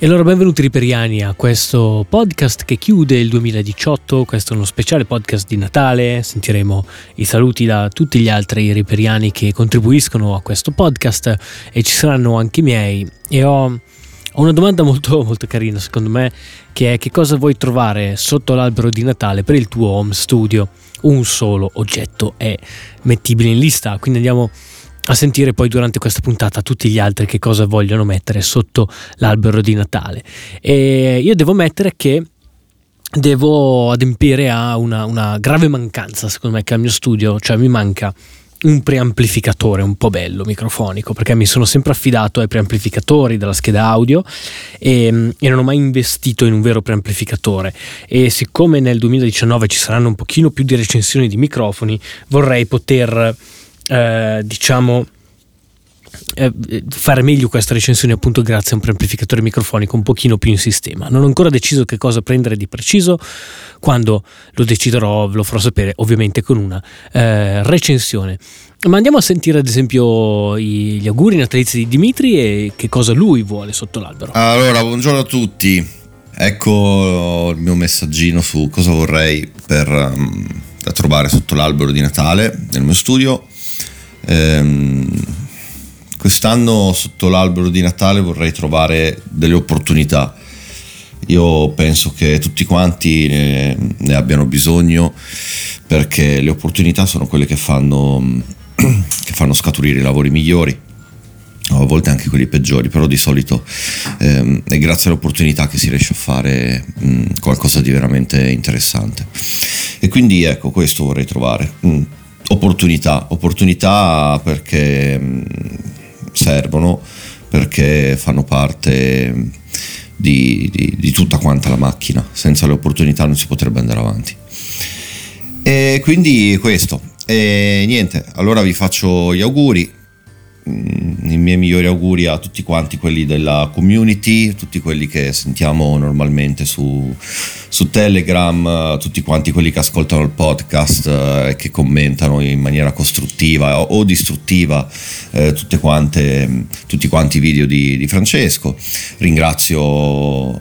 E allora benvenuti riperiani a questo podcast che chiude il 2018, questo è uno speciale podcast di Natale, sentiremo i saluti da tutti gli altri riperiani che contribuiscono a questo podcast e ci saranno anche i miei. E ho, ho una domanda molto, molto carina secondo me che è che cosa vuoi trovare sotto l'albero di Natale per il tuo home studio? Un solo oggetto è mettibile in lista, quindi andiamo a sentire poi durante questa puntata tutti gli altri che cosa vogliono mettere sotto l'albero di Natale. E io devo mettere che devo adempiere a una, una grave mancanza, secondo me, che al mio studio, cioè mi manca un preamplificatore un po' bello microfonico perché mi sono sempre affidato ai preamplificatori della scheda audio e, e, non ho mai investito in un vero preamplificatore e siccome nel 2019 ci saranno un pochino più di recensioni di microfoni vorrei poter eh, diciamo eh, fare meglio questa recensione appunto grazie a un preamplificatore microfonico un pochino più in sistema. Non ho ancora deciso che cosa prendere di preciso, quando lo deciderò ve lo farò sapere ovviamente con una eh, recensione. Ma andiamo a sentire ad esempio gli auguri natalizi di Dimitri e che cosa lui vuole sotto l'albero. Allora, buongiorno a tutti. Ecco il mio messaggino su cosa vorrei per, um, da trovare sotto l'albero di Natale nel mio studio Ehm, quest'anno sotto l'albero di Natale vorrei trovare delle opportunità. Io penso che tutti quanti ne, ne abbiano bisogno perché le opportunità sono quelle che fanno, che fanno scaturire i lavori migliori a volte anche quelli peggiori, però di solito ehm, è grazie alle opportunità che si riesce a fare mh, qualcosa di veramente interessante. E quindi ecco, questo vorrei trovare. Mh, opportunità, opportunità perché mm, servono, perché fanno parte di, di, di, tutta quanta la macchina, senza le opportunità non si potrebbe andare avanti. E quindi questo, e niente, allora vi faccio gli auguri, Mm, i miei migliori auguri a tutti quanti quelli della community, tutti quelli che sentiamo normalmente su, su Telegram, tutti quanti quelli che ascoltano il podcast e eh, che commentano in maniera costruttiva o, o distruttiva eh, quante, tutti quanti i video di, di Francesco. Ringrazio eh,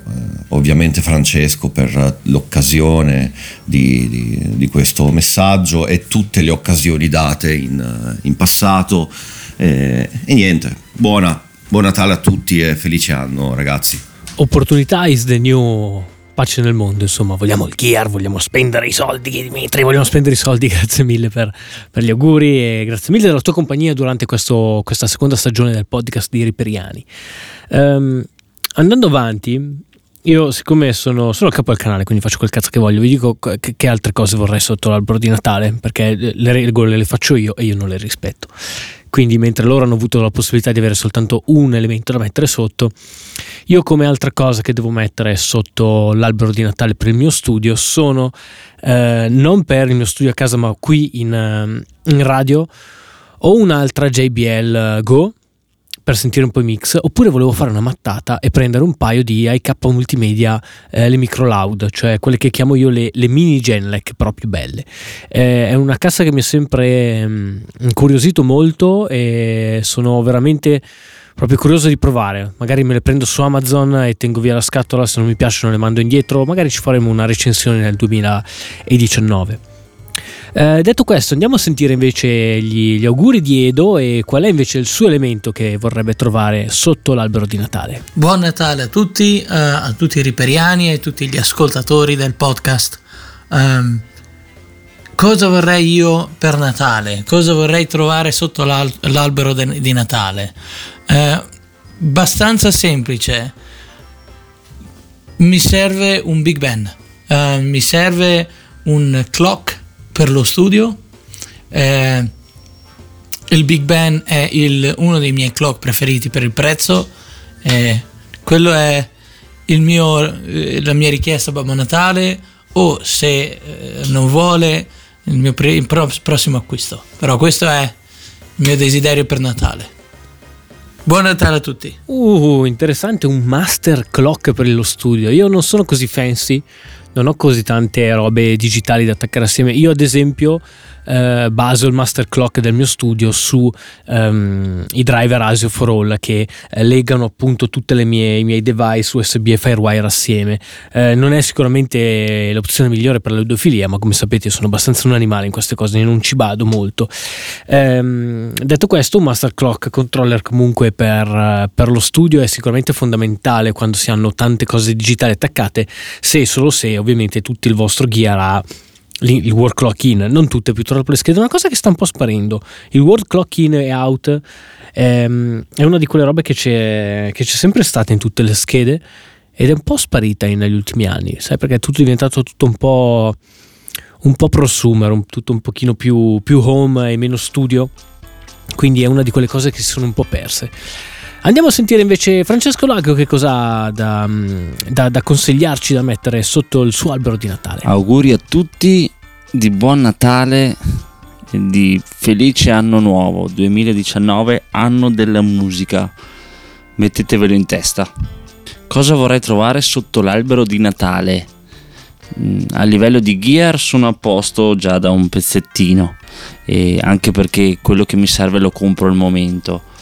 ovviamente Francesco per l'occasione di, di, di, questo messaggio e tutte le occasioni date in, in passato e, e niente, buona, buon Natale a tutti e felice anno ragazzi. Opportunità is the new pace nel mondo, insomma, vogliamo il gear, vogliamo spendere i soldi, Dimitri, vogliamo spendere i soldi, grazie mille per, per gli auguri e grazie mille della tua compagnia durante questo, questa seconda stagione del podcast di Riperiani. Um, andando avanti, io siccome sono, sono il capo del canale, quindi faccio quel cazzo che voglio, vi dico che, che altre cose vorrei sotto l'albero di Natale, perché le regole le faccio io e io non le rispetto. Quindi mentre loro hanno avuto la possibilità di avere soltanto un elemento da mettere sotto, io come altra cosa che devo mettere sotto l'albero di Natale per il mio studio sono, eh, non per il mio studio a casa ma qui in, eh, in radio, ho un'altra JBL Go per sentire un po' i mix, oppure volevo fare una mattata e prendere un paio di IK Multimedia, eh, le micro loud, cioè quelle che chiamo io le, le mini Genlec, però più belle. Eh, è una cassa che mi ha sempre mh, mm, incuriosito molto e sono veramente proprio curioso di provare. Magari me le prendo su Amazon e tengo via la scatola, se non mi piacciono le mando indietro, magari ci faremo una recensione nel 2019. Eh, detto questo, andiamo a sentire invece gli, gli, auguri di Edo e qual è invece il suo elemento che vorrebbe trovare sotto l'albero di Natale. Buon Natale a tutti, uh, a tutti i riperiani e a tutti gli ascoltatori del podcast. Um, cosa vorrei io per Natale? Cosa vorrei trovare sotto l'al- l'albero de- di Natale? Uh, abbastanza semplice. Mi serve un Big Ben, uh, mi serve un clock per lo studio. Eh, il Big Ben è il, uno dei miei clock preferiti per il prezzo. Eh, quello è mio, eh, la mia richiesta a Babbo Natale o se eh, non vuole il mio pre- il prossimo acquisto. Però questo è il mio desiderio per Natale. Buon Natale a tutti. Uh, interessante, un master clock per lo studio. Io non sono così fancy non ho così tante robe digitali da attaccare assieme. Io ad esempio eh, baso il master clock del mio studio su um, i driver ASIO for All che eh, legano appunto tutti i miei device USB e Firewire assieme. Eh, non è sicuramente l'opzione migliore per la ludofilia, ma come sapete sono abbastanza un animale in queste cose, non ci vado molto. Ehm, detto questo, un master clock controller comunque per, per lo studio è sicuramente fondamentale quando si hanno tante cose digitali attaccate, se solo se ovviamente tutto il vostro gear ha il word clock in, non tutte purtroppo le schede, una cosa che sta un po' sparendo. Il word clock in e out ehm, è una di quelle robe che c'è, che c'è sempre stata in tutte le schede ed è un po' sparita negli ultimi anni, sai perché è tutto diventato tutto un po', un po prosumer, un, tutto un pochino più, più home e meno studio, quindi è una di quelle cose che si sono un po' perse. Andiamo a sentire invece Francesco Lago che cosa ha da, da, da, consigliarci da mettere sotto il suo albero di Natale. Auguri a tutti di buon Natale e di felice anno nuovo 2019, anno della musica. Mettetevelo in testa. Cosa vorrei trovare sotto l'albero di Natale? Mm, a livello di gear sono a posto già da un pezzettino, e anche perché quello che mi serve lo compro al momento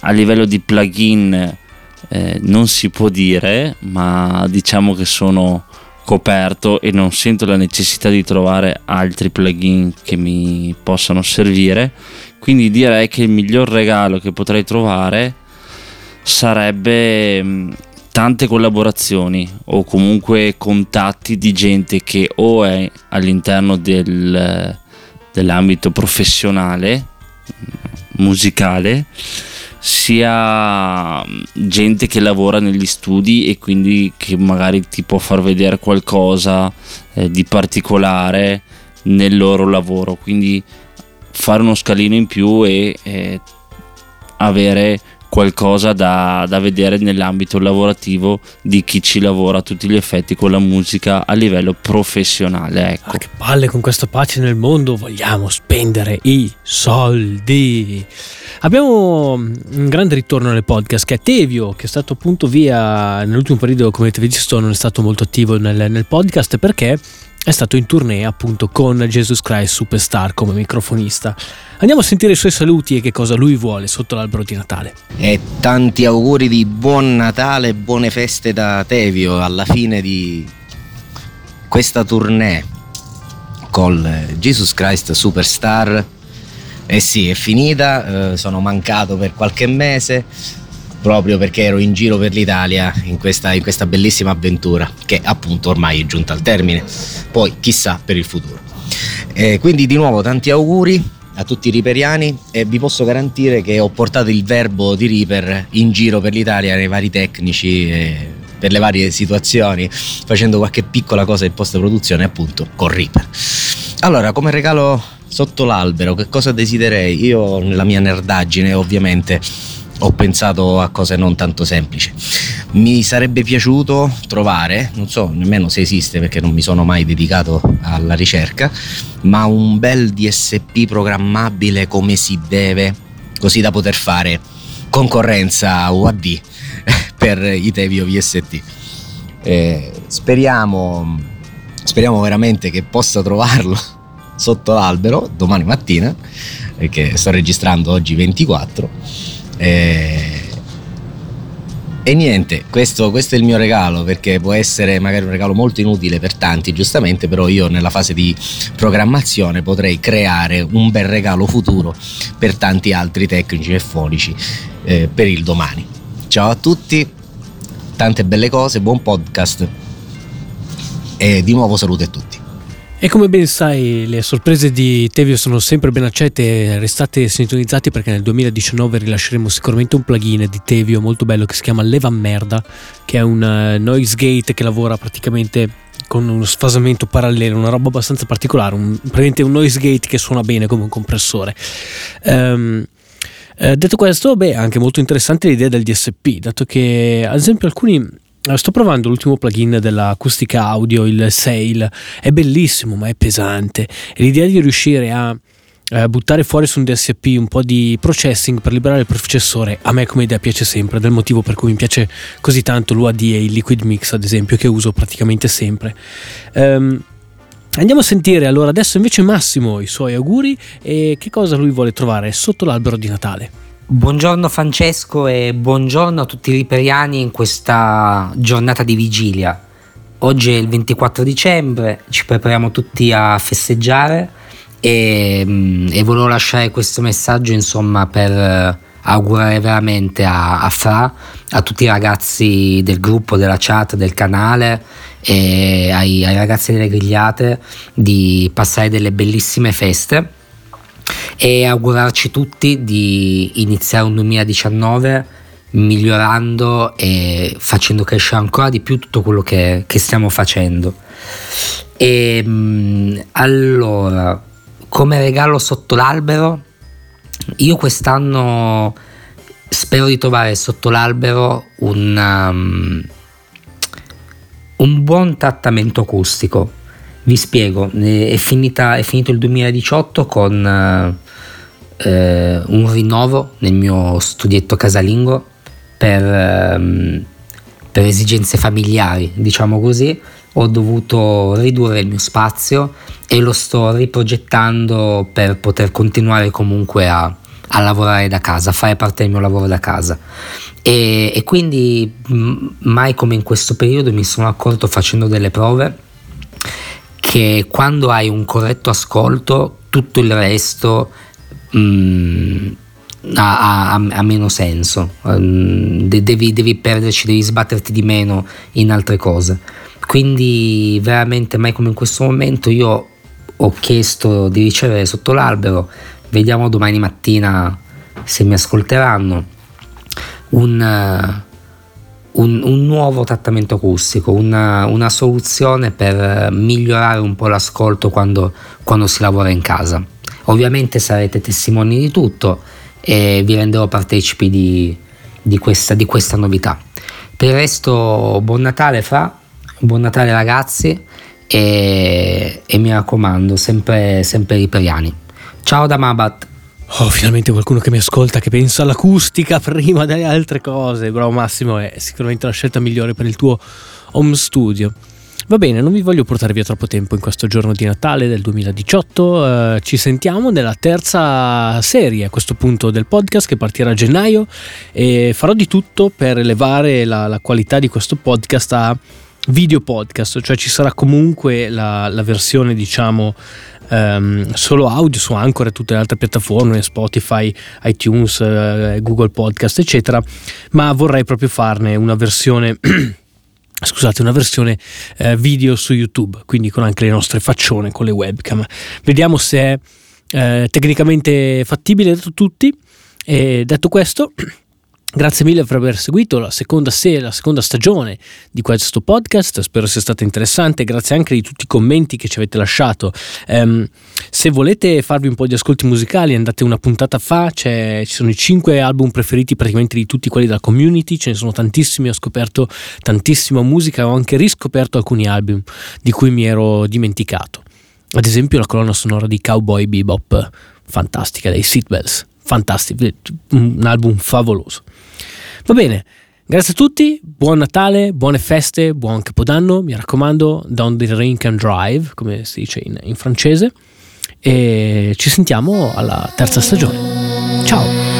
a livello di plugin eh, non si può dire, ma diciamo che sono coperto e non sento la necessità di trovare altri plugin che mi possano servire. Quindi direi che il miglior regalo che potrei trovare sarebbe mm, tante collaborazioni o comunque contatti di gente che o è all'interno del, dell'ambito professionale musicale sia mm, gente che lavora negli studi e quindi che magari ti può far vedere qualcosa eh, di particolare nel loro lavoro. Quindi fare uno scalino in più e eh, avere qualcosa da, da, vedere nell'ambito lavorativo di chi ci lavora a tutti gli effetti con la musica a livello professionale. Ecco. Ah, che palle con questa pace nel mondo, vogliamo spendere i soldi. Abbiamo un grande ritorno nel podcast che è Tevio, che è stato appunto via nell'ultimo periodo, come avete visto, non è stato molto attivo nel, nel podcast perché è stato in tournée appunto con Jesus Christ Superstar come microfonista. Andiamo a sentire i suoi saluti e che cosa lui vuole sotto l'albero di Natale. E tanti auguri di buon Natale e buone feste da Tevio alla fine di questa tournée con Jesus Christ Superstar. Eh sì, è finita, eh, sono mancato per qualche mese proprio perché ero in giro per l'Italia in questa, in questa bellissima avventura che appunto ormai è giunta al termine, poi chissà per il futuro. Eh, quindi di nuovo tanti auguri a tutti i riperiani e vi posso garantire che ho portato il verbo di Reaper in giro per l'Italia nei vari tecnici eh, per le varie situazioni facendo qualche piccola cosa in post produzione appunto con Reaper. Allora come regalo sotto l'albero che cosa desiderei? Io nella mia nerdaggine ovviamente ho pensato a cose non tanto semplici. Mi sarebbe piaciuto trovare, non so nemmeno se esiste perché non mi sono mai dedicato alla ricerca, ma un bel DSP programmabile come si deve, così da poter fare concorrenza UAD per i Tevio VST. Eh, speriamo, speriamo veramente che possa trovarlo sotto l'albero domani mattina, perché sto registrando oggi 24 e, e niente, questo, questo, è il mio regalo perché può essere magari un regalo molto inutile per tanti, giustamente, però io nella fase di programmazione potrei creare un bel regalo futuro per tanti altri tecnici e fonici eh, per il domani. Ciao a tutti, tante belle cose, buon podcast e di nuovo saluto a tutti. E come ben sai, le sorprese di Tevio sono sempre ben accette, restate sintonizzati perché nel 2019 rilasceremo sicuramente un plugin di Tevio molto bello che si chiama Leva Merda, che è un uh, noise gate che lavora praticamente con uno sfasamento parallelo, una roba abbastanza particolare, un, praticamente un noise gate che suona bene come un compressore. Um, eh, detto questo, beh, è anche molto interessante l'idea del DSP, dato che ad esempio alcuni eh, sto provando l'ultimo plugin dell'acustica audio, il Sail, è bellissimo ma è pesante l'idea di riuscire a eh, buttare fuori su un DSP un po' di processing per liberare il processore a me come idea piace sempre, del motivo per cui mi piace così tanto l'UAD e il Liquid Mix ad esempio che uso praticamente sempre. Um, Andiamo a sentire allora adesso invece Massimo i suoi auguri e che cosa lui vuole trovare sotto l'albero di Natale. Buongiorno Francesco e buongiorno a tutti i riperiani in questa giornata di vigilia. Oggi è il 24 dicembre, ci prepariamo tutti a festeggiare e, mm, e volevo lasciare questo messaggio insomma per eh, augurare veramente a, a Fra, a tutti i ragazzi del gruppo, della chat, del canale e ai, ai ragazzi delle grigliate di passare delle bellissime feste e augurarci tutti di iniziare un 2019 migliorando e facendo crescere ancora di più tutto quello che, che stiamo facendo. E mm, allora, come regalo sotto l'albero, io quest'anno spero di trovare sotto l'albero un, um, un buon trattamento acustico. Vi spiego, è, finita, è finito il 2018 con uh, uh, un rinnovo nel mio studietto casalingo per, um, per esigenze familiari, diciamo così. Ho dovuto ridurre il mio spazio e lo sto riprogettando per poter continuare comunque a, a lavorare da casa, a fare parte del mio lavoro da casa. E, e quindi mai come in questo periodo mi sono accorto facendo delle prove che quando hai un corretto ascolto tutto il resto mh, ha, ha, ha, meno senso, devi, devi perderci, devi sbatterti di meno in altre cose. Quindi veramente mai come in questo momento io ho chiesto di ricevere sotto l'albero vediamo domani mattina se mi ascolteranno, un, un, un nuovo trattamento acustico, una, una, soluzione per migliorare un po' l'ascolto quando, quando si lavora in casa. Ovviamente sarete testimoni di tutto e vi renderò partecipi di, di, questa, di questa novità. Per il resto, buon Natale fra, buon Natale ragazzi e, e mi raccomando, sempre, sempre riperiani. Ciao da Mabat. Oh, finalmente qualcuno che mi ascolta, che pensa all'acustica prima delle altre cose. Bravo Massimo, è sicuramente la scelta migliore per il tuo home studio. Va bene, non vi voglio portare via troppo tempo in questo giorno di Natale del 2018. Eh, ci sentiamo nella terza serie a questo punto del podcast che partirà a gennaio e farò di tutto per elevare la, la qualità di questo podcast a video podcast, cioè ci sarà comunque la, la versione diciamo um, solo audio su Anchor e tutte le altre piattaforme, Spotify, iTunes, uh, Google Podcast eccetera, ma vorrei proprio farne una versione scusate, una versione eh, video su YouTube, quindi con anche le nostre faccione, con le webcam. Vediamo se è eh, tecnicamente fattibile da tutti. E detto questo, Grazie mille per aver seguito la seconda, serie, la seconda stagione di questo podcast, spero sia stata interessante, grazie anche di tutti i commenti che ci avete lasciato. Um, se volete farvi un po' di ascolti musicali andate una puntata fa, ci sono i 5 album preferiti praticamente di tutti quelli della community, ce ne sono tantissimi, ho scoperto tantissima musica, ho anche riscoperto alcuni album di cui mi ero dimenticato. Ad esempio la colonna sonora di Cowboy Bebop, fantastica, dei Seatbells, fantastico, un album favoloso. Va bene, grazie a tutti, buon Natale, buone feste, buon Capodanno, mi raccomando, down the drink and drive, come si dice in, in francese, e ci sentiamo alla terza stagione. Ciao!